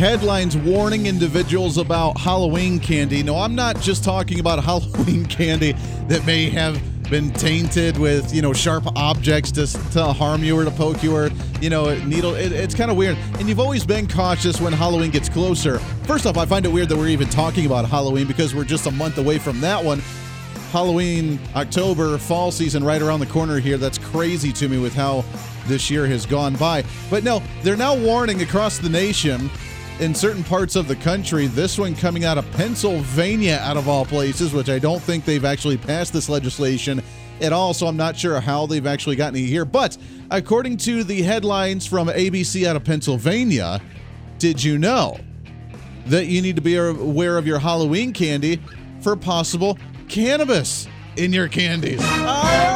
headlines warning individuals about Halloween candy. No, I'm not just talking about Halloween candy that may have been tainted with, you know, sharp objects to, to harm you or to poke you or, you know, needle. It, it's kind of weird. And you've always been cautious when Halloween gets closer. First off, I find it weird that we're even talking about Halloween because we're just a month away from that one. Halloween, October, fall season right around the corner here. That's crazy to me with how this year has gone by. But no, they're now warning across the nation in certain parts of the country. This one coming out of Pennsylvania, out of all places, which I don't think they've actually passed this legislation at all. So I'm not sure how they've actually gotten it here. But according to the headlines from ABC out of Pennsylvania, did you know that you need to be aware of your Halloween candy for possible cannabis in your candies? Oh!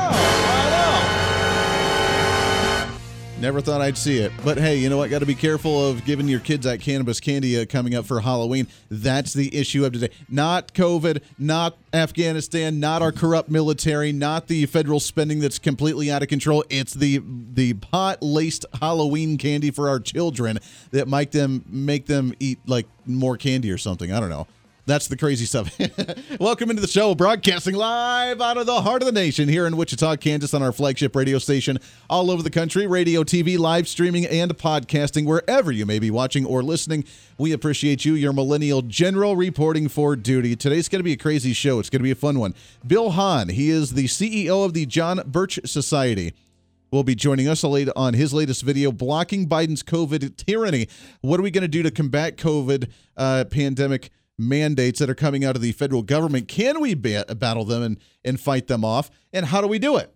Never thought I'd see it. But hey, you know what? Got to be careful of giving your kids that cannabis candy uh, coming up for Halloween. That's the issue of today. Not COVID, not Afghanistan, not our corrupt military, not the federal spending that's completely out of control. It's the the pot laced Halloween candy for our children that make them make them eat like more candy or something. I don't know. That's the crazy stuff. Welcome into the show, broadcasting live out of the heart of the nation here in Wichita, Kansas, on our flagship radio station all over the country, radio, TV, live streaming, and podcasting, wherever you may be watching or listening. We appreciate you, your millennial general, reporting for duty. Today's going to be a crazy show. It's going to be a fun one. Bill Hahn, he is the CEO of the John Birch Society will be joining us late on his latest video, Blocking Biden's COVID Tyranny. What are we going to do to combat COVID uh, pandemic mandates that are coming out of the federal government. Can we ba- battle them and, and fight them off? And how do we do it?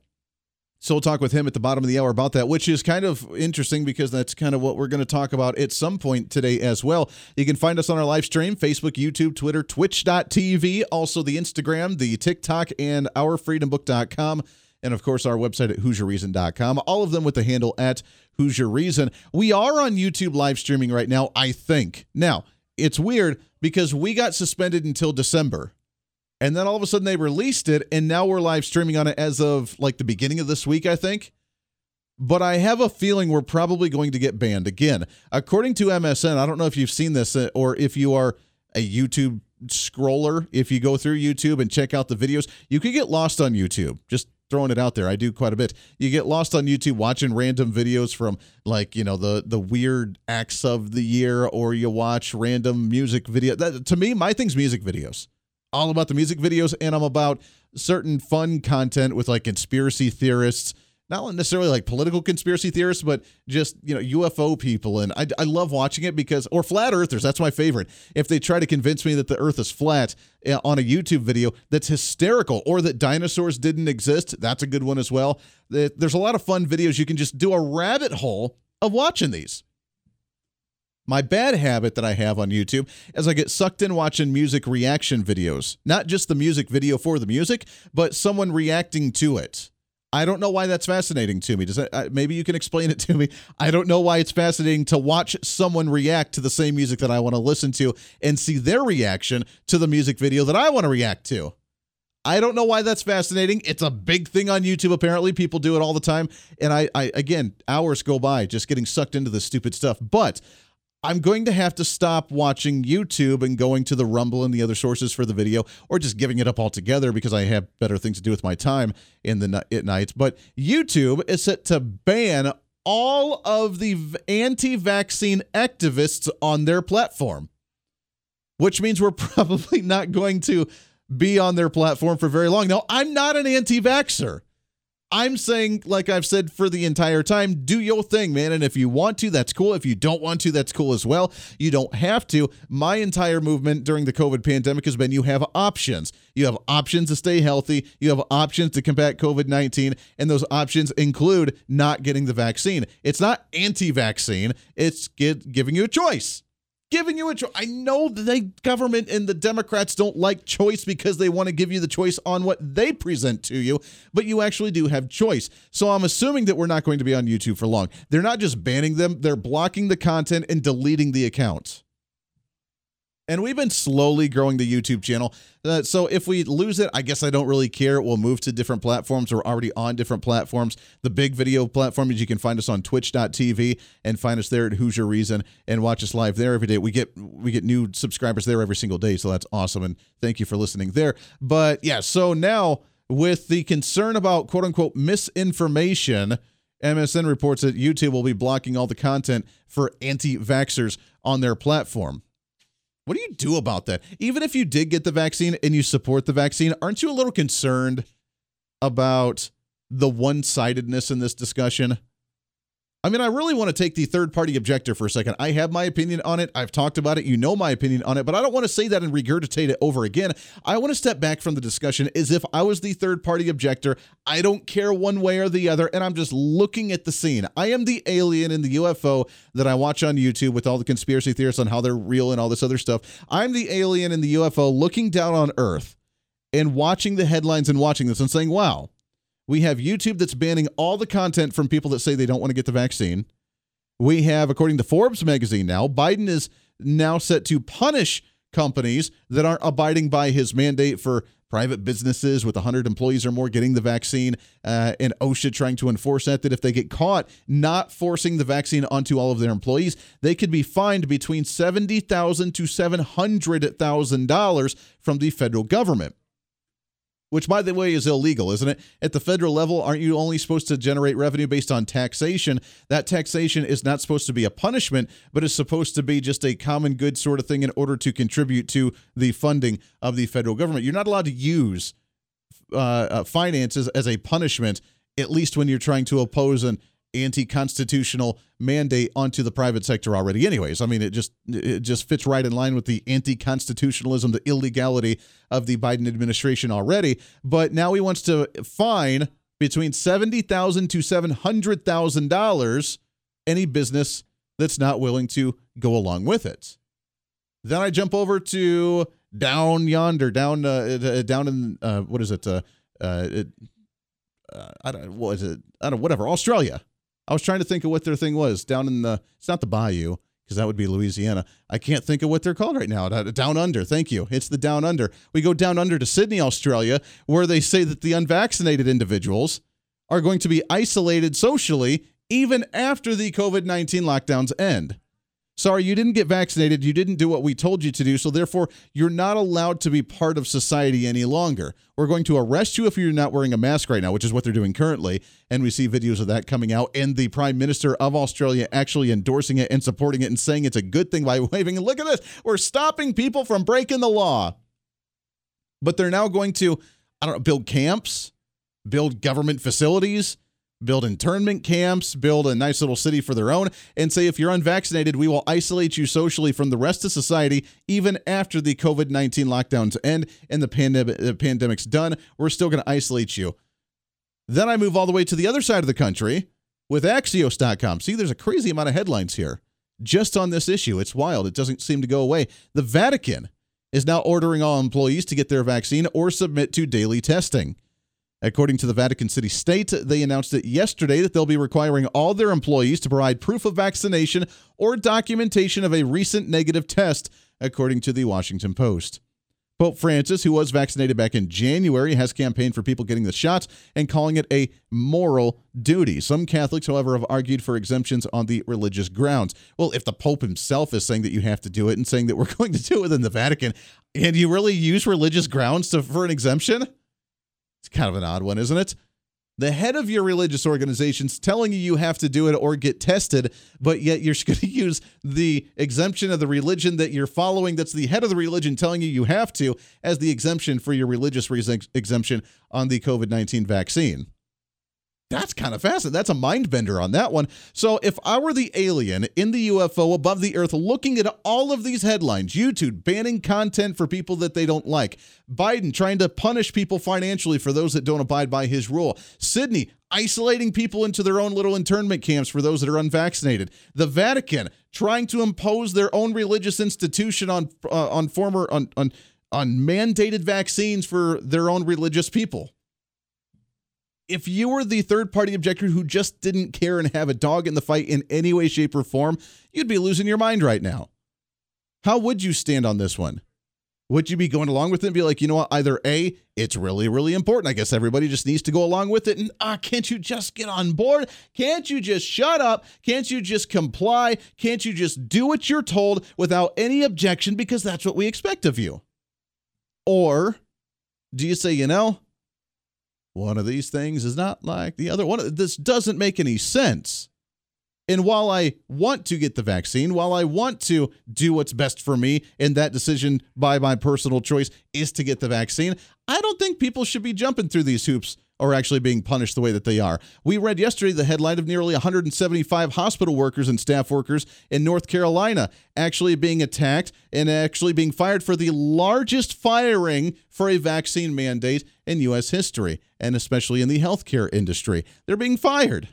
So we'll talk with him at the bottom of the hour about that, which is kind of interesting because that's kind of what we're going to talk about at some point today as well. You can find us on our live stream, Facebook, YouTube, Twitter, Twitch.tv, also the Instagram, the TikTok, and ourfreedombook.com. And of course, our website at HooserReason.com. All of them with the handle at Hooser Reason. We are on YouTube live streaming right now, I think. Now, it's weird because we got suspended until December. And then all of a sudden they released it, and now we're live streaming on it as of like the beginning of this week, I think. But I have a feeling we're probably going to get banned again. According to MSN, I don't know if you've seen this uh, or if you are a YouTube scroller, if you go through YouTube and check out the videos, you could get lost on YouTube. Just throwing it out there. I do quite a bit. You get lost on YouTube watching random videos from like, you know, the the weird acts of the year or you watch random music video. That, to me, my thing's music videos. All about the music videos and I'm about certain fun content with like conspiracy theorists not necessarily like political conspiracy theorists, but just you know UFO people, and I, I love watching it because or flat earthers. That's my favorite. If they try to convince me that the Earth is flat eh, on a YouTube video, that's hysterical, or that dinosaurs didn't exist. That's a good one as well. There's a lot of fun videos you can just do a rabbit hole of watching these. My bad habit that I have on YouTube is I get sucked in watching music reaction videos. Not just the music video for the music, but someone reacting to it. I don't know why that's fascinating to me. Does that, uh, maybe you can explain it to me? I don't know why it's fascinating to watch someone react to the same music that I want to listen to and see their reaction to the music video that I want to react to. I don't know why that's fascinating. It's a big thing on YouTube. Apparently, people do it all the time, and I, I again, hours go by just getting sucked into this stupid stuff. But I'm going to have to stop watching YouTube and going to the Rumble and the other sources for the video, or just giving it up altogether because I have better things to do with my time in the at night. But YouTube is set to ban all of the anti-vaccine activists on their platform, which means we're probably not going to be on their platform for very long. Now, I'm not an anti-vaxxer. I'm saying, like I've said for the entire time, do your thing, man. And if you want to, that's cool. If you don't want to, that's cool as well. You don't have to. My entire movement during the COVID pandemic has been you have options. You have options to stay healthy, you have options to combat COVID 19, and those options include not getting the vaccine. It's not anti vaccine, it's get, giving you a choice. Giving you a choice. I know the government and the Democrats don't like choice because they want to give you the choice on what they present to you, but you actually do have choice. So I'm assuming that we're not going to be on YouTube for long. They're not just banning them, they're blocking the content and deleting the accounts. And we've been slowly growing the YouTube channel. Uh, so if we lose it, I guess I don't really care. We'll move to different platforms. We're already on different platforms. The big video platform is you can find us on twitch.tv and find us there at Hooser Reason and watch us live there every day. We get we get new subscribers there every single day, so that's awesome. And thank you for listening there. But yeah, so now with the concern about quote unquote misinformation, MSN reports that YouTube will be blocking all the content for anti-vaxxers on their platform. What do you do about that? Even if you did get the vaccine and you support the vaccine, aren't you a little concerned about the one sidedness in this discussion? I mean, I really want to take the third party objector for a second. I have my opinion on it. I've talked about it. You know my opinion on it, but I don't want to say that and regurgitate it over again. I want to step back from the discussion as if I was the third party objector. I don't care one way or the other, and I'm just looking at the scene. I am the alien in the UFO that I watch on YouTube with all the conspiracy theorists on how they're real and all this other stuff. I'm the alien in the UFO looking down on Earth and watching the headlines and watching this and saying, wow we have YouTube that's banning all the content from people that say they don't want to get the vaccine. We have, according to Forbes magazine now, Biden is now set to punish companies that aren't abiding by his mandate for private businesses with 100 employees or more getting the vaccine, uh, and OSHA trying to enforce that, that if they get caught not forcing the vaccine onto all of their employees, they could be fined between 70,000 to $700,000 from the federal government which by the way is illegal, isn't it? At the federal level, aren't you only supposed to generate revenue based on taxation? That taxation is not supposed to be a punishment, but is supposed to be just a common good sort of thing in order to contribute to the funding of the federal government. You're not allowed to use uh, uh, finances as a punishment, at least when you're trying to oppose an anti-constitutional mandate onto the private sector already anyways i mean it just it just fits right in line with the anti-constitutionalism the illegality of the biden administration already but now he wants to fine between 70000 to $700000 any business that's not willing to go along with it then i jump over to down yonder down uh, uh down in uh, what is it uh, uh, uh, I don't what is it? I don't whatever Australia. I was trying to think of what their thing was down in the. It's not the Bayou because that would be Louisiana. I can't think of what they're called right now. Down under. Thank you. It's the down under. We go down under to Sydney, Australia, where they say that the unvaccinated individuals are going to be isolated socially even after the COVID 19 lockdowns end. Sorry, you didn't get vaccinated. You didn't do what we told you to do. So, therefore, you're not allowed to be part of society any longer. We're going to arrest you if you're not wearing a mask right now, which is what they're doing currently. And we see videos of that coming out. And the Prime Minister of Australia actually endorsing it and supporting it and saying it's a good thing by waving. Look at this. We're stopping people from breaking the law. But they're now going to, I don't know, build camps, build government facilities build internment camps, build a nice little city for their own, and say if you're unvaccinated, we will isolate you socially from the rest of society even after the COVID 19 lockdowns end and the, pandem- the pandemic's done. We're still going to isolate you. Then I move all the way to the other side of the country with Axios.com. See, there's a crazy amount of headlines here just on this issue. It's wild. It doesn't seem to go away. The Vatican is now ordering all employees to get their vaccine or submit to daily testing. According to the Vatican City State, they announced it yesterday that they'll be requiring all their employees to provide proof of vaccination or documentation of a recent negative test, according to the Washington Post. Pope Francis, who was vaccinated back in January, has campaigned for people getting the shot and calling it a moral duty. Some Catholics, however, have argued for exemptions on the religious grounds. Well, if the Pope himself is saying that you have to do it and saying that we're going to do it within the Vatican, and you really use religious grounds to, for an exemption? It's kind of an odd one, isn't it? The head of your religious organization's telling you you have to do it or get tested, but yet you're going to use the exemption of the religion that you're following, that's the head of the religion telling you you have to, as the exemption for your religious exemption on the COVID 19 vaccine. That's kind of fascinating. That's a mind bender on that one. So, if I were the alien in the UFO above the Earth looking at all of these headlines, YouTube banning content for people that they don't like, Biden trying to punish people financially for those that don't abide by his rule, Sydney isolating people into their own little internment camps for those that are unvaccinated. The Vatican trying to impose their own religious institution on uh, on former on on on mandated vaccines for their own religious people. If you were the third party objector who just didn't care and have a dog in the fight in any way, shape, or form, you'd be losing your mind right now. How would you stand on this one? Would you be going along with it and be like, you know what? Either A, it's really, really important. I guess everybody just needs to go along with it. And ah, can't you just get on board? Can't you just shut up? Can't you just comply? Can't you just do what you're told without any objection because that's what we expect of you? Or do you say, you know, one of these things is not like the other one? This doesn't make any sense. And while I want to get the vaccine, while I want to do what's best for me, and that decision by my personal choice is to get the vaccine, I don't think people should be jumping through these hoops or actually being punished the way that they are. We read yesterday the headline of nearly 175 hospital workers and staff workers in North Carolina actually being attacked and actually being fired for the largest firing for a vaccine mandate in U.S. history, and especially in the healthcare industry. They're being fired.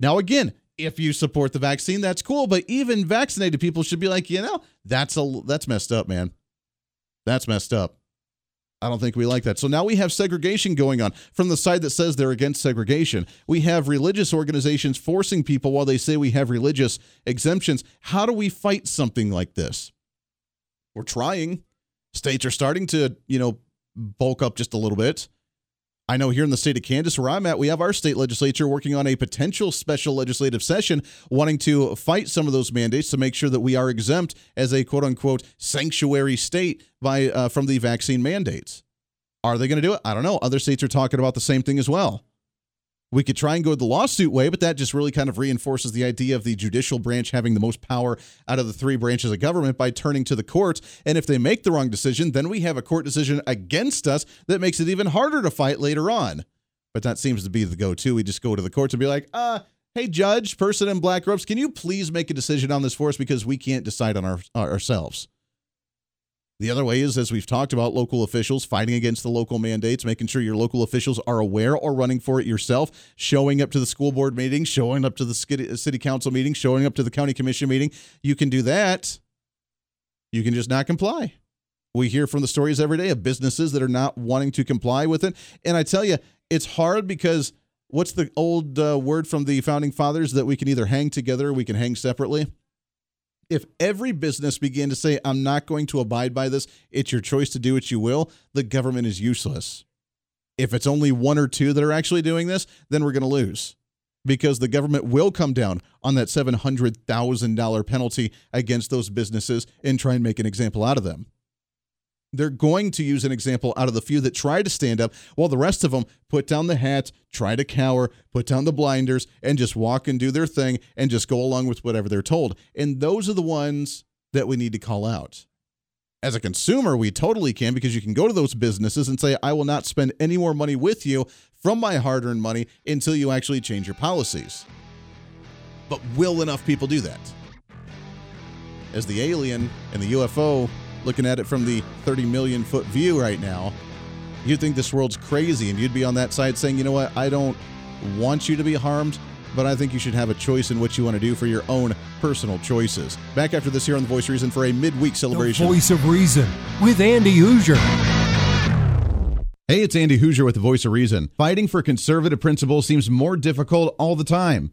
Now, again, if you support the vaccine, that's cool. But even vaccinated people should be like, you know, that's a that's messed up, man. That's messed up. I don't think we like that. So now we have segregation going on from the side that says they're against segregation. We have religious organizations forcing people while they say we have religious exemptions. How do we fight something like this? We're trying. States are starting to, you know, bulk up just a little bit. I know here in the state of Kansas, where I'm at, we have our state legislature working on a potential special legislative session wanting to fight some of those mandates to make sure that we are exempt as a quote unquote sanctuary state by uh, from the vaccine mandates. Are they going to do it? I don't know. Other states are talking about the same thing as well. We could try and go the lawsuit way, but that just really kind of reinforces the idea of the judicial branch having the most power out of the three branches of government by turning to the courts. And if they make the wrong decision, then we have a court decision against us that makes it even harder to fight later on. But that seems to be the go to. We just go to the courts and be like, uh, hey, judge, person in black robes, can you please make a decision on this for us because we can't decide on our, ourselves? The other way is, as we've talked about, local officials fighting against the local mandates, making sure your local officials are aware or running for it yourself, showing up to the school board meeting, showing up to the city council meeting, showing up to the county commission meeting. You can do that. You can just not comply. We hear from the stories every day of businesses that are not wanting to comply with it. And I tell you, it's hard because what's the old uh, word from the founding fathers that we can either hang together or we can hang separately? If every business began to say, I'm not going to abide by this, it's your choice to do what you will, the government is useless. If it's only one or two that are actually doing this, then we're going to lose. Because the government will come down on that $700,000 penalty against those businesses and try and make an example out of them they're going to use an example out of the few that try to stand up while the rest of them put down the hats, try to cower, put down the blinders, and just walk and do their thing and just go along with whatever they're told. And those are the ones that we need to call out. As a consumer, we totally can because you can go to those businesses and say, I will not spend any more money with you from my hard earned money until you actually change your policies. But will enough people do that? As the alien and the UFO looking at it from the 30 million foot view right now, you'd think this world's crazy and you'd be on that side saying, you know what, I don't want you to be harmed, but I think you should have a choice in what you want to do for your own personal choices. Back after this here on The Voice of Reason for a midweek celebration. The Voice of Reason with Andy Hooser. Hey, it's Andy Hooser with The Voice of Reason. Fighting for conservative principles seems more difficult all the time.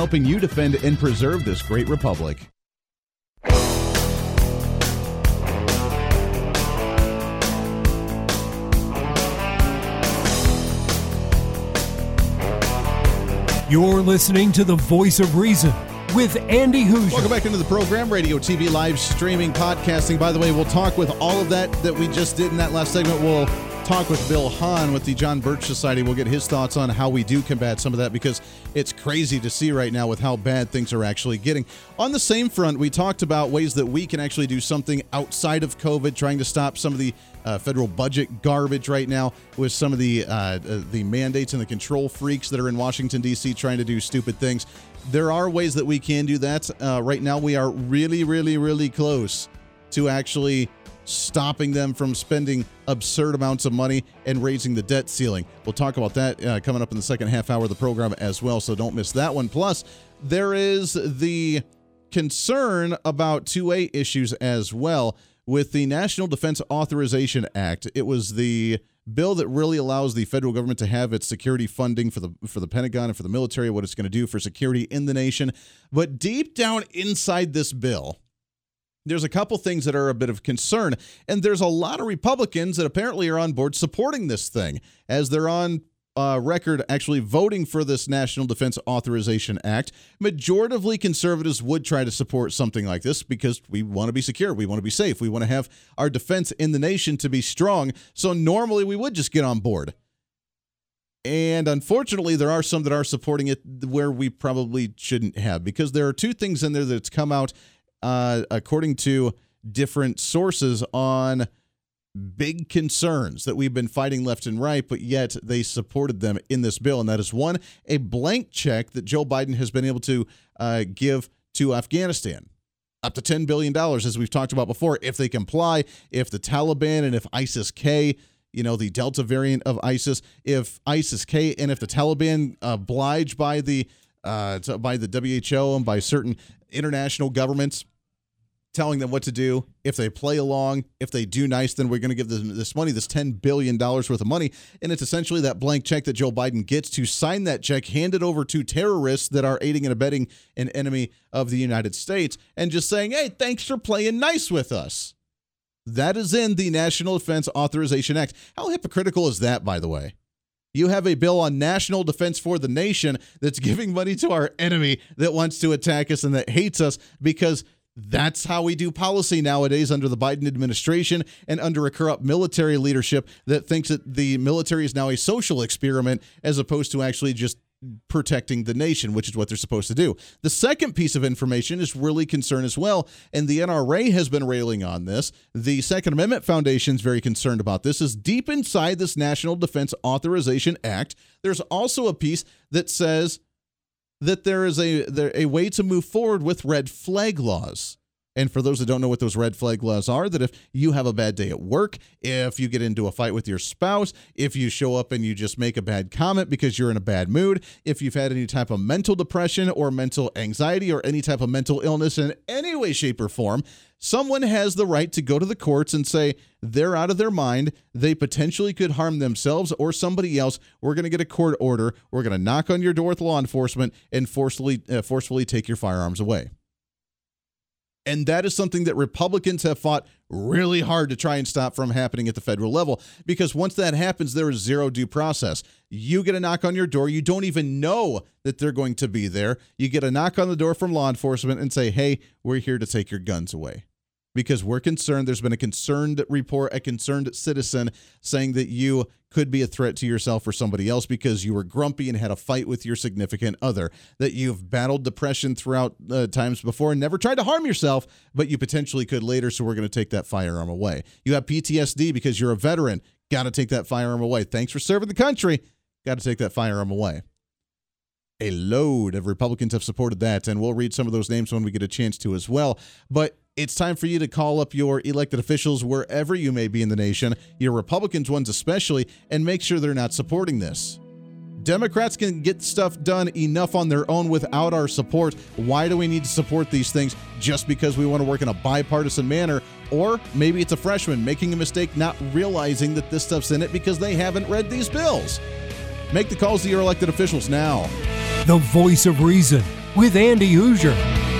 helping you defend and preserve this great republic. You're listening to the voice of reason with Andy Hooser. Welcome back into the program, radio, TV, live streaming, podcasting. By the way, we'll talk with all of that that we just did in that last segment. We'll talk with Bill Hahn with the John Birch Society. We'll get his thoughts on how we do combat some of that because it's crazy to see right now with how bad things are actually getting. On the same front, we talked about ways that we can actually do something outside of COVID, trying to stop some of the uh, federal budget garbage right now with some of the uh, uh, the mandates and the control freaks that are in Washington D.C. trying to do stupid things. There are ways that we can do that. Uh, right now, we are really, really, really close to actually stopping them from spending absurd amounts of money and raising the debt ceiling. We'll talk about that uh, coming up in the second half hour of the program as well, so don't miss that one. Plus, there is the concern about 2A issues as well with the National Defense Authorization Act. It was the bill that really allows the federal government to have its security funding for the for the Pentagon and for the military, what it's going to do for security in the nation. But deep down inside this bill, there's a couple things that are a bit of concern, and there's a lot of Republicans that apparently are on board supporting this thing, as they're on uh, record actually voting for this National Defense Authorization Act. Majoritively conservatives would try to support something like this because we want to be secure, we want to be safe, we want to have our defense in the nation to be strong. So normally we would just get on board. And unfortunately, there are some that are supporting it where we probably shouldn't have because there are two things in there that's come out uh, according to different sources on big concerns that we've been fighting left and right, but yet they supported them in this bill. And that is one, a blank check that Joe Biden has been able to uh, give to Afghanistan. Up to $10 billion, as we've talked about before, if they comply, if the Taliban and if ISIS K, you know, the Delta variant of ISIS, if ISIS K and if the Taliban oblige by the uh, by the WHO and by certain international governments telling them what to do. If they play along, if they do nice, then we're going to give them this money, this $10 billion worth of money. And it's essentially that blank check that Joe Biden gets to sign that check, hand it over to terrorists that are aiding and abetting an enemy of the United States, and just saying, hey, thanks for playing nice with us. That is in the National Defense Authorization Act. How hypocritical is that, by the way? You have a bill on national defense for the nation that's giving money to our enemy that wants to attack us and that hates us because that's how we do policy nowadays under the Biden administration and under a corrupt military leadership that thinks that the military is now a social experiment as opposed to actually just protecting the nation, which is what they're supposed to do. The second piece of information is really concerned as well, and the NRA has been railing on this. The Second Amendment Foundation is very concerned about this. Is deep inside this National Defense Authorization Act, there's also a piece that says that there is a there, a way to move forward with red flag laws. And for those that don't know what those red flag laws are, that if you have a bad day at work, if you get into a fight with your spouse, if you show up and you just make a bad comment because you're in a bad mood, if you've had any type of mental depression or mental anxiety or any type of mental illness in any way, shape, or form, someone has the right to go to the courts and say they're out of their mind. They potentially could harm themselves or somebody else. We're going to get a court order. We're going to knock on your door with law enforcement and forcefully, uh, forcefully take your firearms away. And that is something that Republicans have fought really hard to try and stop from happening at the federal level because once that happens, there is zero due process. You get a knock on your door, you don't even know that they're going to be there. You get a knock on the door from law enforcement and say, hey, we're here to take your guns away because we're concerned. There's been a concerned report, a concerned citizen saying that you could be a threat to yourself or somebody else because you were grumpy and had a fight with your significant other, that you've battled depression throughout uh, times before and never tried to harm yourself, but you potentially could later. So we're going to take that firearm away. You have PTSD because you're a veteran. Got to take that firearm away. Thanks for serving the country. Got to take that firearm away a load of Republicans have supported that, and we'll read some of those names when we get a chance to as well. But it's time for you to call up your elected officials wherever you may be in the nation, your Republicans ones especially, and make sure they're not supporting this. Democrats can get stuff done enough on their own without our support. Why do we need to support these things just because we want to work in a bipartisan manner? Or maybe it's a freshman making a mistake, not realizing that this stuff's in it because they haven't read these bills. Make the calls to your elected officials now. The voice of reason with Andy Hooser.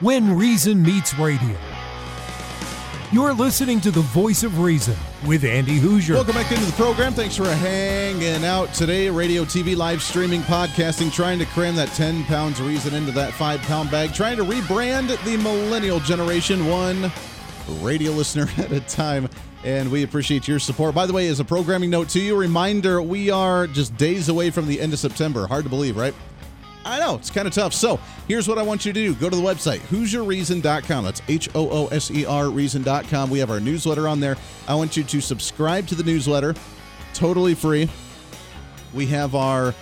When Reason Meets Radio. You're listening to the voice of reason with Andy Hooser. Welcome back into the program. Thanks for hanging out today. Radio, TV, live streaming, podcasting, trying to cram that 10 pounds reason into that five pound bag, trying to rebrand the millennial generation one radio listener at a time. And we appreciate your support. By the way, as a programming note to you, reminder we are just days away from the end of September. Hard to believe, right? I know, it's kind of tough. So here's what I want you to do go to the website, HooserReason.com. That's H O O S E R Reason.com. We have our newsletter on there. I want you to subscribe to the newsletter, totally free. We have our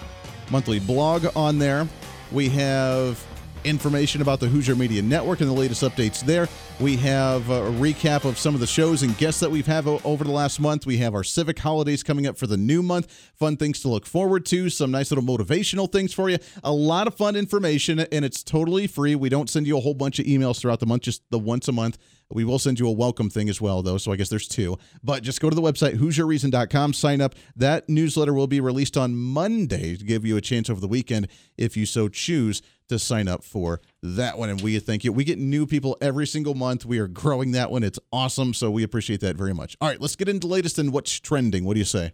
monthly blog on there. We have information about the Hooser Media Network and the latest updates there. We have a recap of some of the shows and guests that we've had over the last month. We have our civic holidays coming up for the new month. Fun things to look forward to, some nice little motivational things for you. A lot of fun information, and it's totally free. We don't send you a whole bunch of emails throughout the month, just the once a month. We will send you a welcome thing as well, though. So I guess there's two. But just go to the website, HooserReason.com, sign up. That newsletter will be released on Monday to give you a chance over the weekend if you so choose to sign up for that one. And we thank you. We get new people every single month. We are growing that one. It's awesome. So we appreciate that very much. All right, let's get into the latest and what's trending. What do you say?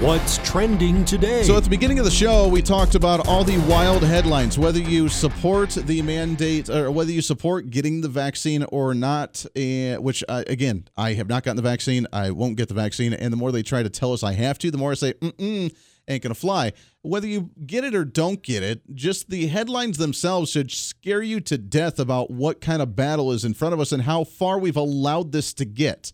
What's trending today? So, at the beginning of the show, we talked about all the wild headlines, whether you support the mandate or whether you support getting the vaccine or not. Uh, which, uh, again, I have not gotten the vaccine. I won't get the vaccine. And the more they try to tell us I have to, the more I say, mm mm ain't going to fly. Whether you get it or don't get it, just the headlines themselves should scare you to death about what kind of battle is in front of us and how far we've allowed this to get.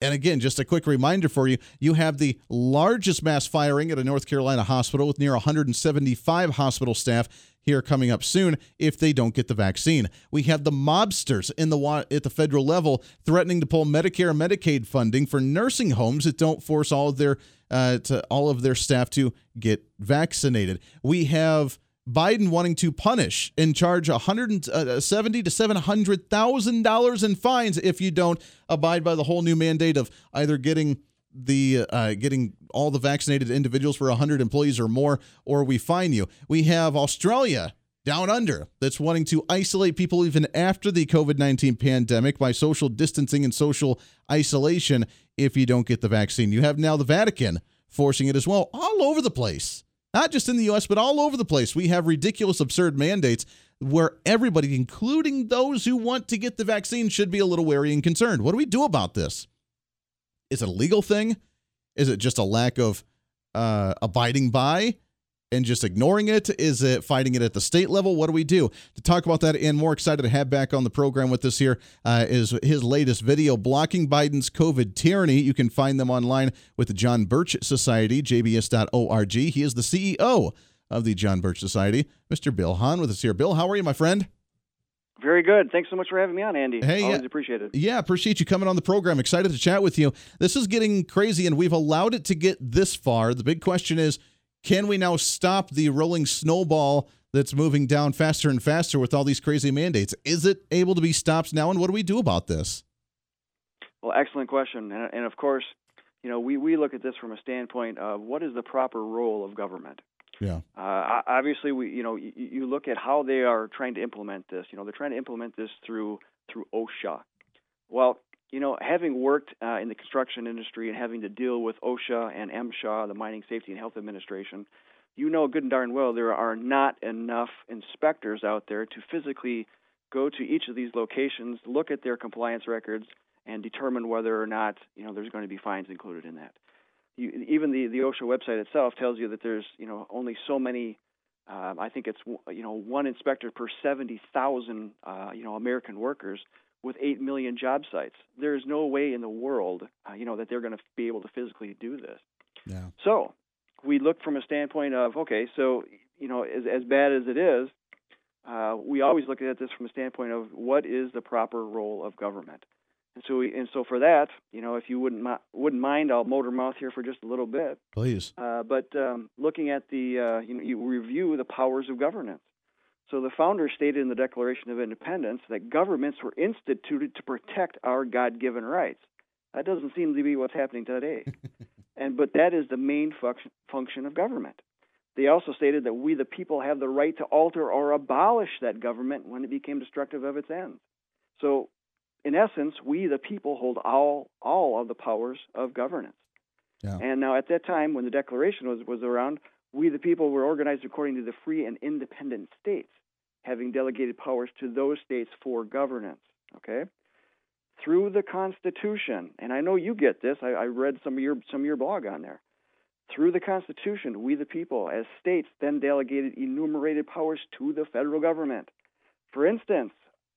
And again, just a quick reminder for you you have the largest mass firing at a North Carolina hospital with near 175 hospital staff here coming up soon if they don't get the vaccine. We have the mobsters in the at the federal level threatening to pull Medicare and Medicaid funding for nursing homes that don't force all of their uh, to all of their staff to get vaccinated. We have Biden wanting to punish and charge 170 uh, to 700 thousand dollars in fines if you don't abide by the whole new mandate of either getting the uh, getting all the vaccinated individuals for 100 employees or more, or we fine you. We have Australia down under that's wanting to isolate people even after the COVID 19 pandemic by social distancing and social isolation if you don't get the vaccine. You have now the Vatican forcing it as well, all over the place. Not just in the US, but all over the place. We have ridiculous, absurd mandates where everybody, including those who want to get the vaccine, should be a little wary and concerned. What do we do about this? Is it a legal thing? Is it just a lack of uh, abiding by? And just ignoring it? Is it fighting it at the state level? What do we do? To talk about that and more excited to have back on the program with us here uh, is his latest video, Blocking Biden's COVID Tyranny. You can find them online with the John Birch Society, jbs.org. He is the CEO of the John Birch Society. Mr. Bill Hahn with us here. Bill, how are you, my friend? Very good. Thanks so much for having me on, Andy. Hey, always yeah. appreciate it. Yeah, appreciate you coming on the program. Excited to chat with you. This is getting crazy, and we've allowed it to get this far. The big question is can we now stop the rolling snowball that's moving down faster and faster with all these crazy mandates? Is it able to be stopped now, and what do we do about this? Well, excellent question. And, and of course, you know, we, we look at this from a standpoint of what is the proper role of government. Yeah. Uh, obviously, we you know you, you look at how they are trying to implement this. You know, they're trying to implement this through through OSHA. Well, you know, having worked uh, in the construction industry and having to deal with OSHA and MSHA, the Mining Safety and Health Administration, you know good and darn well there are not enough inspectors out there to physically go to each of these locations, look at their compliance records, and determine whether or not you know there's going to be fines included in that. You, even the the OSHA website itself tells you that there's you know only so many. Um, I think it's you know one inspector per 70,000 uh, you know American workers with 8 million job sites. There's no way in the world, uh, you know, that they're going to be able to physically do this. Yeah. So we look from a standpoint of, okay, so, you know, as, as bad as it is, uh, we always look at this from a standpoint of what is the proper role of government. And so, we, and so for that, you know, if you wouldn't wouldn't mind, I'll motor mouth here for just a little bit. Please. Uh, but um, looking at the, uh, you know, you review the powers of governance. So the founders stated in the Declaration of Independence that governments were instituted to protect our God-given rights. That doesn't seem to be what's happening today. and but that is the main function, function of government. They also stated that we the people have the right to alter or abolish that government when it became destructive of its ends. So in essence, we the people hold all all of the powers of governance. Yeah. And now at that time when the declaration was was around, we the people were organized according to the free and independent states having delegated powers to those states for governance. Okay, through the Constitution, and I know you get this. I, I read some of your some of your blog on there. Through the Constitution, we the people, as states, then delegated enumerated powers to the federal government. For instance,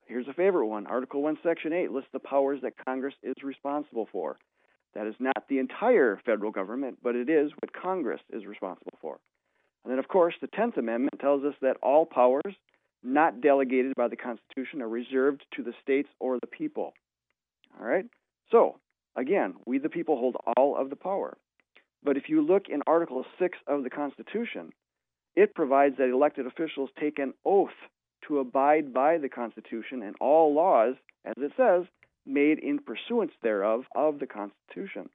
here's a favorite one Article 1, Section 8 lists the powers that Congress is responsible for. That is not the entire federal government, but it is what Congress is responsible for. And then, of course, the 10th Amendment tells us that all powers not delegated by the Constitution are reserved to the states or the people. All right? So, again, we the people hold all of the power. But if you look in Article 6 of the Constitution, it provides that elected officials take an oath to abide by the Constitution and all laws, as it says, made in pursuance thereof of the Constitution.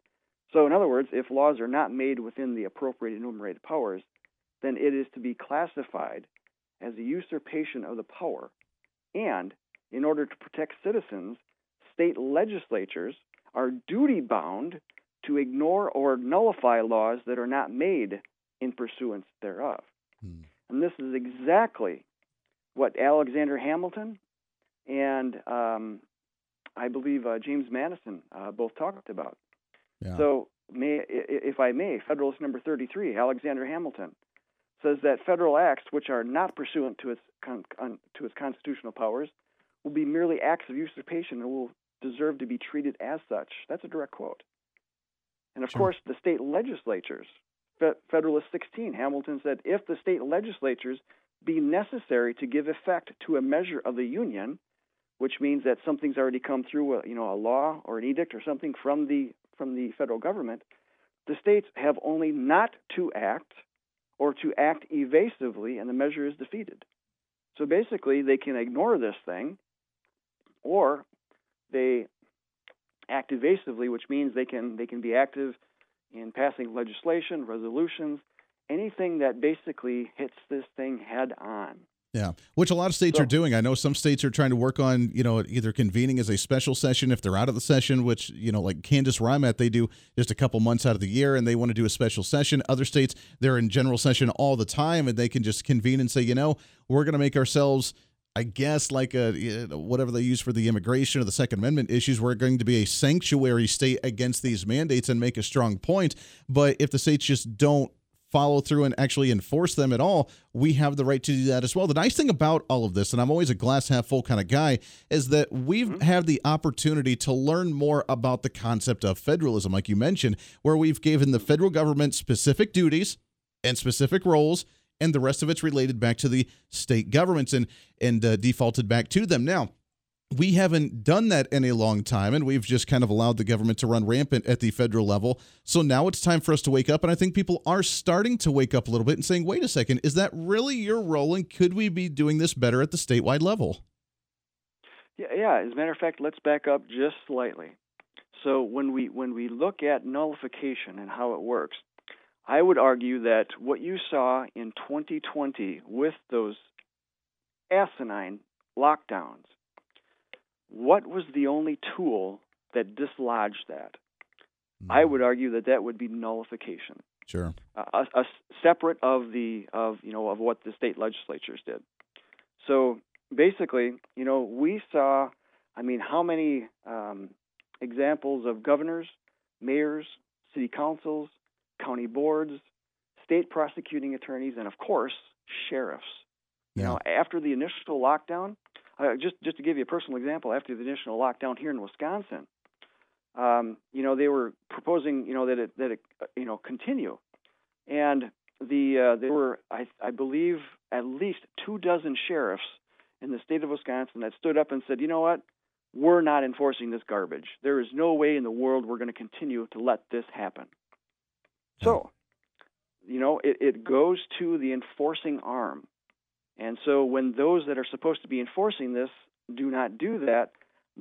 So, in other words, if laws are not made within the appropriate enumerated powers, then it is to be classified as a usurpation of the power. And in order to protect citizens, state legislatures are duty bound to ignore or nullify laws that are not made in pursuance thereof. Hmm. And this is exactly what Alexander Hamilton and um, I believe uh, James Madison uh, both talked about. Yeah. So, may, if I may, Federalist number 33, Alexander Hamilton says that federal acts which are not pursuant to its con- con- to its constitutional powers will be merely acts of usurpation and will deserve to be treated as such. That's a direct quote. And of sure. course, the state legislatures, Fe- Federalist 16, Hamilton said, if the state legislatures be necessary to give effect to a measure of the union, which means that something's already come through, a, you know, a law or an edict or something from the from the federal government, the states have only not to act or to act evasively, and the measure is defeated. So basically, they can ignore this thing, or they act evasively, which means they can they can be active in passing legislation, resolutions, anything that basically hits this thing head on. Yeah, which a lot of states So- are doing. I know some states are trying to work on, you know, either convening as a special session if they're out of the session, which, you know, like Kansas where I'm at, they do just a couple months out of the year and they want to do a special session. Other states, they're in general session all the time and they can just convene and say, you know, we're going to make ourselves I guess like a you know, whatever they use for the immigration or the Second Amendment issues, we're going to be a sanctuary state against these mandates and make a strong point. But if the states just don't follow through and actually enforce them at all, we have the right to do that as well. The nice thing about all of this, and I'm always a glass half full kind of guy, is that we've had the opportunity to learn more about the concept of federalism, like you mentioned, where we've given the federal government specific duties and specific roles and the rest of it's related back to the state governments and and uh, defaulted back to them now we haven't done that in a long time and we've just kind of allowed the government to run rampant at the federal level so now it's time for us to wake up and i think people are starting to wake up a little bit and saying wait a second is that really your role and could we be doing this better at the statewide level Yeah, yeah. As a matter of fact, let's back up just slightly. So when we when we look at nullification and how it works, I would argue that what you saw in 2020 with those asinine lockdowns, what was the only tool that dislodged that? I would argue that that would be nullification, sure a, a separate of the of you know of what the state legislatures did. So basically, you know, we saw, I mean, how many um, examples of governors, mayors, city councils, county boards, state prosecuting attorneys, and of course, sheriffs. You know, after the initial lockdown, uh, just just to give you a personal example, after the initial lockdown here in Wisconsin, um, you know, they were proposing, you know, that it that it you know continue, and the uh, there were I I believe at least two dozen sheriffs in the state of Wisconsin that stood up and said, you know what, we're not enforcing this garbage. There is no way in the world we're going to continue to let this happen. So, you know, it, it goes to the enforcing arm. And so when those that are supposed to be enforcing this do not do that,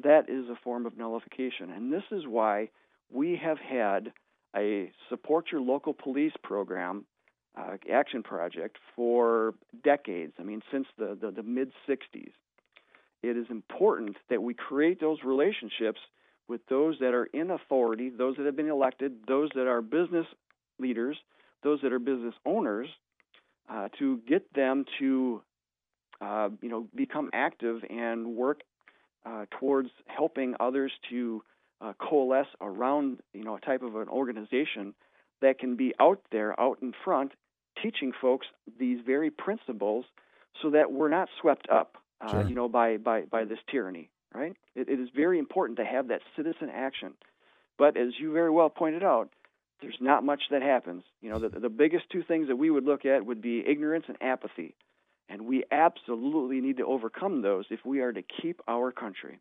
that is a form of nullification. And this is why we have had a support your local police program uh, action project for decades. I mean, since the, the, the mid 60s. It is important that we create those relationships with those that are in authority, those that have been elected, those that are business leaders, those that are business owners, uh, to get them to, uh, you know, become active and work uh, towards helping others to uh, coalesce around, you know, a type of an organization that can be out there, out in front, teaching folks these very principles, so that we're not swept up, uh, Sure. you know, by by by this tyranny. Right? It, it is very important to have that citizen action. But as you very well pointed out, there's not much that happens. You know, the, the biggest two things that we would look at would be ignorance and apathy. And we absolutely need to overcome those if we are to keep our country.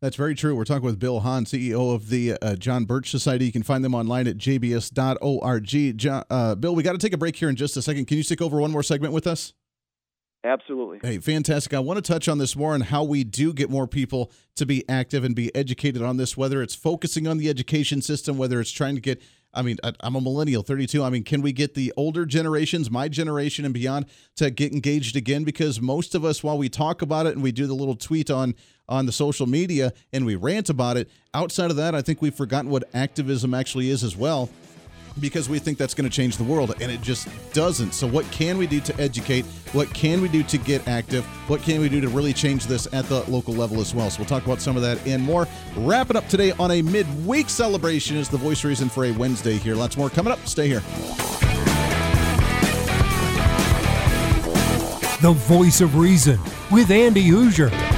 That's very true. We're talking with Bill Hahn, CEO of the uh, John Birch Society. You can find them online at jbs.org. John, uh, Bill, we got to take a break here in just a second. Can you stick over one more segment with us? Absolutely. Hey, fantastic. I want to touch on this more and how we do get more people to be active and be educated on this, whether it's focusing on the education system, whether it's trying to get. I mean, I- I'm a millennial, 32. I mean, can we get the older generations, my generation and beyond, to get engaged again? Because most of us, while we talk about it and we do the little tweet on on the social media and we rant about it, outside of that, I think we've forgotten what activism actually is as well because we think that's going to change the world and it just doesn't. So what can we do to educate? What can we do to get active? What can we do to really change this at the local level as well? So we'll talk about some of that and more. Wrapping up today on a midweek celebration is the voice reason for a Wednesday here. Lots more coming up. Stay here. The voice of reason with Andy Hooser.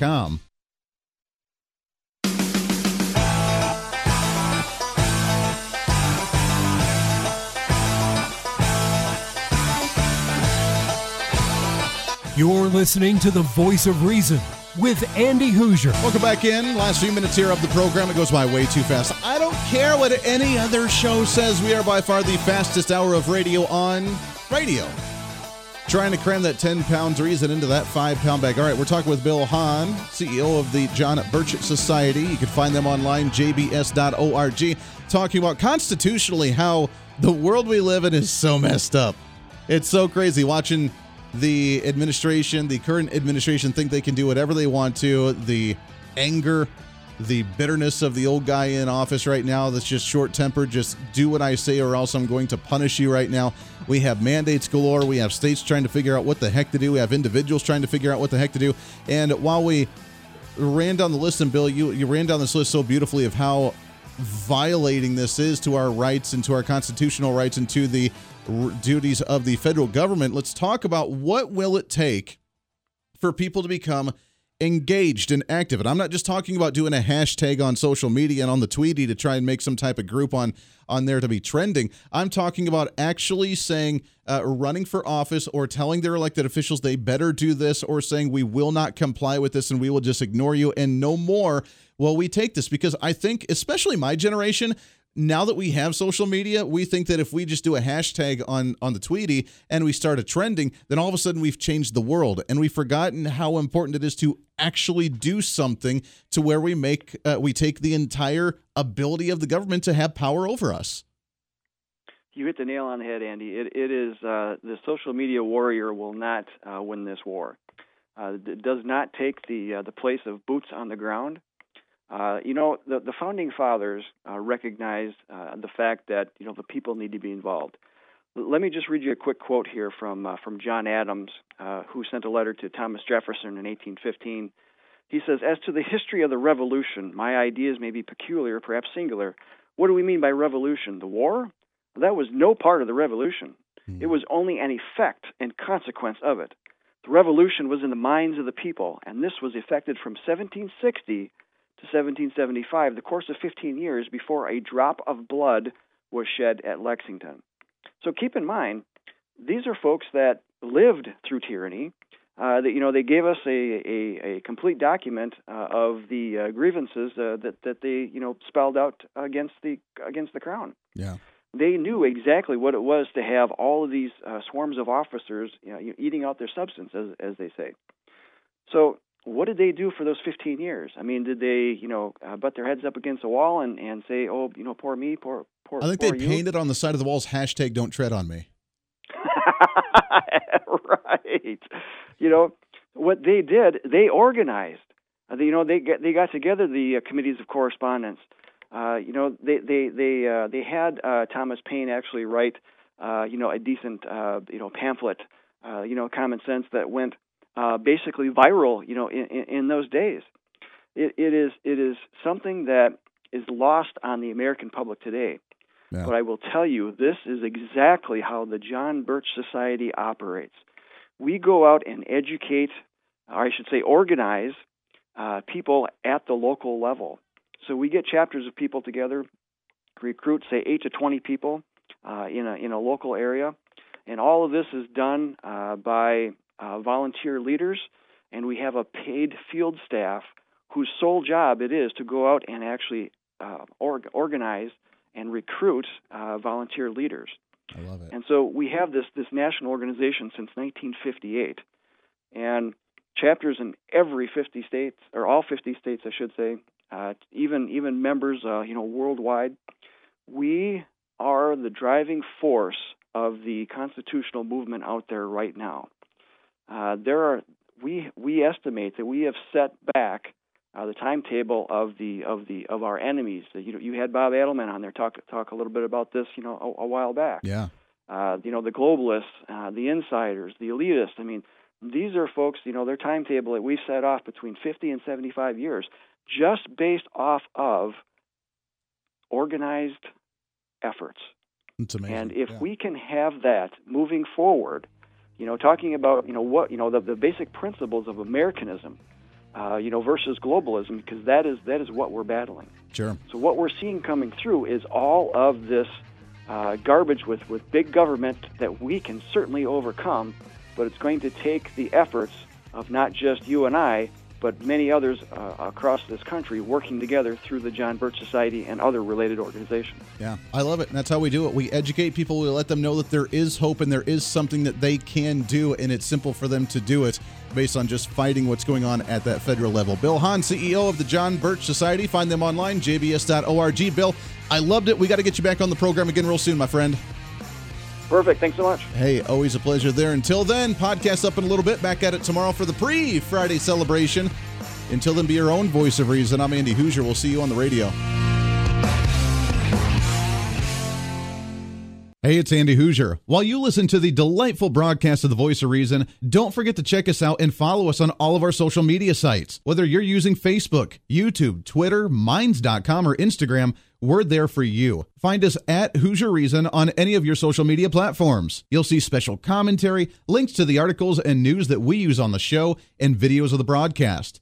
You're listening to the voice of reason with Andy Hooser. Welcome back in. Last few minutes here of the program. It goes by way too fast. I don't care what any other show says. We are by far the fastest hour of radio on radio. Trying to cram that 10 pounds reason into that five pound bag. All right, we're talking with Bill Hahn, CEO of the John Birch Society. You can find them online, jbs.org, talking about constitutionally how the world we live in is so messed up. It's so crazy watching the administration, the current administration, think they can do whatever they want to. The anger, the bitterness of the old guy in office right now that's just short tempered, just do what I say or else I'm going to punish you right now. We have mandates galore. We have states trying to figure out what the heck to do. We have individuals trying to figure out what the heck to do. And while we ran down the list, and Bill, you, you ran down this list so beautifully of how violating this is to our rights and to our constitutional rights and to the r- duties of the federal government. Let's talk about what will it take for people to become engaged and active. And I'm not just talking about doing a hashtag on social media and on the Tweety to try and make some type of group on on there to be trending. I'm talking about actually saying uh, running for office or telling their elected officials they better do this or saying we will not comply with this and we will just ignore you and no more will we take this because I think especially my generation now that we have social media, we think that if we just do a hashtag on on the Tweety and we start a trending, then all of a sudden we've changed the world, and we've forgotten how important it is to actually do something to where we make uh, we take the entire ability of the government to have power over us. You hit the nail on the head, Andy. It, it is uh, the social media warrior will not uh, win this war. Uh, it does not take the uh, the place of boots on the ground. Uh, you know, the, the founding fathers uh, recognized uh, the fact that you know the people need to be involved. L- let me just read you a quick quote here from uh, from John Adams, uh, who sent a letter to Thomas Jefferson in 1815. He says, "As to the history of the Revolution, my ideas may be peculiar, perhaps singular. What do we mean by revolution? The war? That was no part of the revolution. It was only an effect and consequence of it. The revolution was in the minds of the people, and this was effected from 1760 to 1775, the course of 15 years before a drop of blood was shed at Lexington. So keep in mind, these are folks that lived through tyranny. Uh, that you know, they gave us a a, a complete document uh, of the uh, grievances uh, that that they you know spelled out against the against the crown. Yeah. They knew exactly what it was to have all of these uh, swarms of officers you know, eating out their substance, as as they say. So what did they do for those 15 years? I mean, did they, you know, uh, butt their heads up against a wall and, and say, oh, you know, poor me, poor, poor. I think poor they you? painted on the side of the walls hashtag Don't tread on me. right. You know what they did? They organized. Uh, they, you know, they get, they got together the uh, committees of correspondence. Uh, you know, they they they uh, they had uh, Thomas Paine actually write, uh, you know, a decent uh, you know pamphlet, uh, you know, common sense that went uh, basically viral, you know, in, in, those days. It, it is it is something that is lost on the American public today. Yeah. But I will tell you, this is exactly how the John Birch Society operates. we go out and educate, or I should say, organize uh, people at the local level. So we get chapters of people together, recruit say eight to twenty people uh, in a in a local area, and all of this is done uh, by uh, volunteer leaders, and we have a paid field staff whose sole job it is to go out and actually uh, org- organize and recruit uh, volunteer leaders. I love it. And so we have this this national organization since 1958, and chapters in every 50 states or all 50 states, I should say, uh, even even members, uh, you know, worldwide. We are the driving force of the constitutional movement out there right now. Uh, there are we we estimate that we have set back uh, the timetable of the of the of our enemies. You know, you had Bob Adelman on there talk talk a little bit about this, you know, a, a while back. Yeah. Uh, you know, the globalists, uh, the insiders, the elitists. I mean, these are folks. You know, their timetable that we set off between 50 and 75 years, just based off of organized efforts. It's amazing. And if Yeah. we can have that moving forward, you know, talking about you know what you know the, the basic principles of Americanism, uh, you know, versus globalism, because that is that is what we're battling. Sure. So what we're seeing coming through is all of this uh, garbage with with big government that we can certainly overcome, but it's going to take the efforts of not just you and I, but many others uh, across this country working together through the John Birch Society and other related organizations. Yeah, I love it. And that's how we do it. We educate people. We let them know that there is hope and there is something that they can do, and it's simple for them to do it based on just fighting what's going on at that federal level. Bill Hahn, CEO of the John Birch Society. Find them online, jbs.org. Bill, I loved it. We got to get you back on the program again real soon, my friend. Perfect. Thanks so much. Hey, always a pleasure there. Until then, podcast up in a little bit. Back at it tomorrow for the pre Friday celebration. Until then, be your own voice of reason. I'm Andy Hooser. We'll see you on the radio. Hey, it's Andy Hooser. While you listen to the delightful broadcast of The Voice of Reason, don't forget to check us out and follow us on all of our social media sites. Whether you're using Facebook, YouTube, Twitter, Minds.com, or Instagram, we're there for you. Find us at Hooser Reason on any of your social media platforms. You'll see special commentary, links to the articles and news that we use on the show, and videos of the broadcast.